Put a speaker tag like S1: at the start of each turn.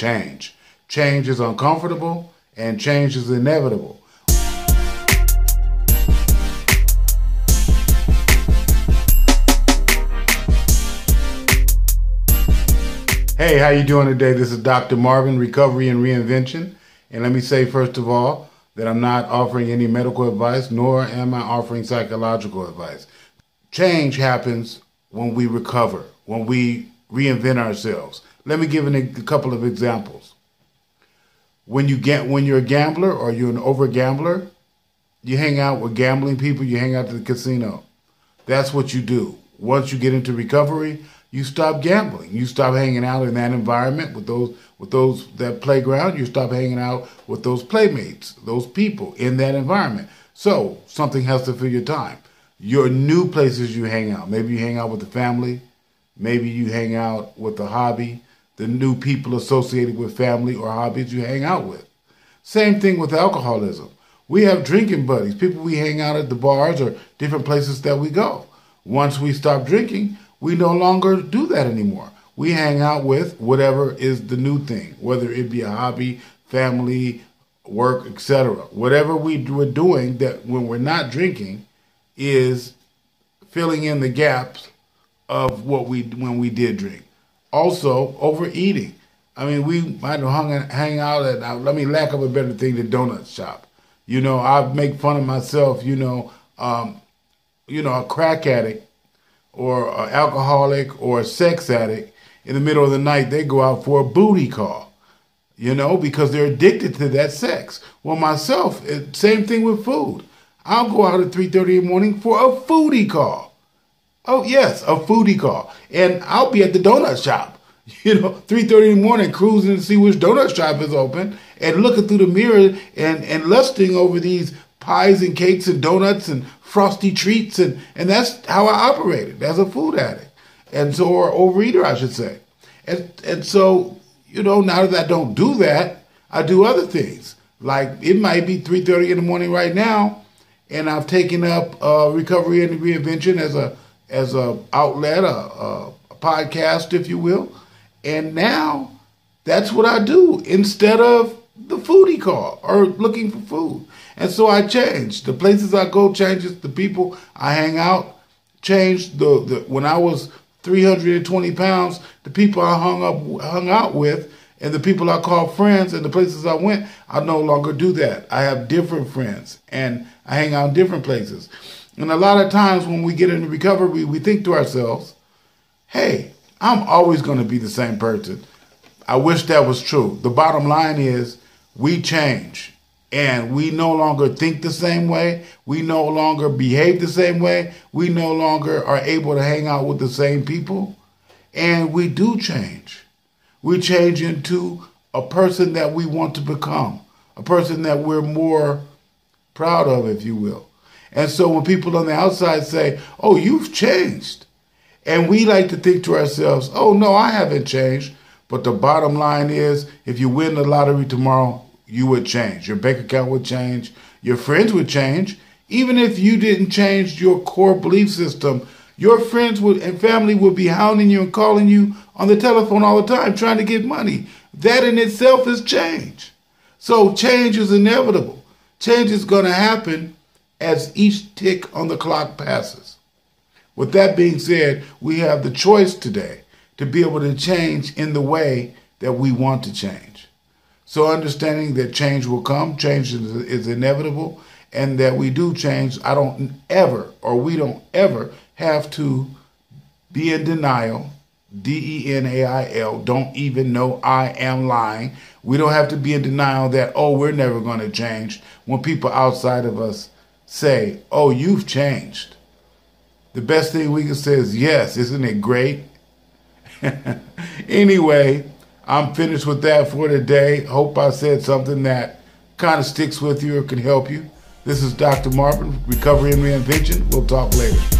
S1: change. Change is uncomfortable and change is inevitable. Hey, how you doing today? This is Dr. Marvin, Recovery and Reinvention. And let me say first of all that I'm not offering any medical advice, nor am I offering psychological advice. Change happens when we recover, when we reinvent ourselves. Let me give an, a couple of examples. When you get when you're a gambler or you're an over gambler, you hang out with gambling people, you hang out at the casino. That's what you do. Once you get into recovery, you stop gambling. You stop hanging out in that environment with those with those that playground. You stop hanging out with those playmates, those people in that environment. So something has to fill your time. Your new places you hang out. Maybe you hang out with the family. Maybe you hang out with a hobby. The new people associated with family or hobbies you hang out with. Same thing with alcoholism. We have drinking buddies, people we hang out at the bars or different places that we go. Once we stop drinking, we no longer do that anymore. We hang out with whatever is the new thing, whether it be a hobby, family, work, etc. Whatever we were doing that when we're not drinking is filling in the gaps of what we when we did drink. Also, overeating. I mean, we might have hung hang out at. Uh, let me lack of a better thing, the donut shop. You know, I make fun of myself. You know, um, you know, a crack addict or an alcoholic or a sex addict in the middle of the night, they go out for a booty call, you know, because they're addicted to that sex. Well, myself, same thing with food. I'll go out at 3.30 in the morning for a foodie call. Oh, yes, a foodie call. And I'll be at the donut shop, you know, 3.30 in the morning, cruising to see which donut shop is open and looking through the mirror and, and lusting over these pies and cakes and donuts and frosty treats. And and that's how I operated as a food addict and so or overeater I should say. And and so you know now that I don't do that I do other things. Like it might be 3:30 in the morning right now and I've taken up uh, recovery and reinvention as a as a outlet a, a, a podcast if you will and now that's what I do instead of the foodie car or looking for food. And so I change. The places I go changes. The people I hang out change. The, the when I was 320 pounds, the people I hung up hung out with and the people I call friends and the places I went, I no longer do that. I have different friends and I hang out in different places. And a lot of times when we get into recovery, we think to ourselves, hey, I'm always going to be the same person. I wish that was true. The bottom line is we change and we no longer think the same way. We no longer behave the same way. We no longer are able to hang out with the same people. And we do change. We change into a person that we want to become, a person that we're more proud of, if you will. And so when people on the outside say, Oh, you've changed. And we like to think to ourselves, Oh, no, I haven't changed. But the bottom line is, if you win the lottery tomorrow, you would change. Your bank account would change. Your friends would change. Even if you didn't change your core belief system, your friends would and family would be hounding you and calling you on the telephone all the time trying to get money. That in itself is change. So change is inevitable. Change is going to happen as each tick on the clock passes. With that being said, we have the choice today to be able to change in the way that we want to change. So understanding that change will come, change is, is inevitable, and that we do change. I don't ever, or we don't ever, have to be in denial. D E N A I L. Don't even know I am lying. We don't have to be in denial that, oh, we're never going to change when people outside of us say, oh, you've changed. The best thing we can say is, yes, isn't it great? anyway, I'm finished with that for today. Hope I said something that kind of sticks with you or can help you. This is Dr. Marvin, Recovery and Reinvention. We'll talk later.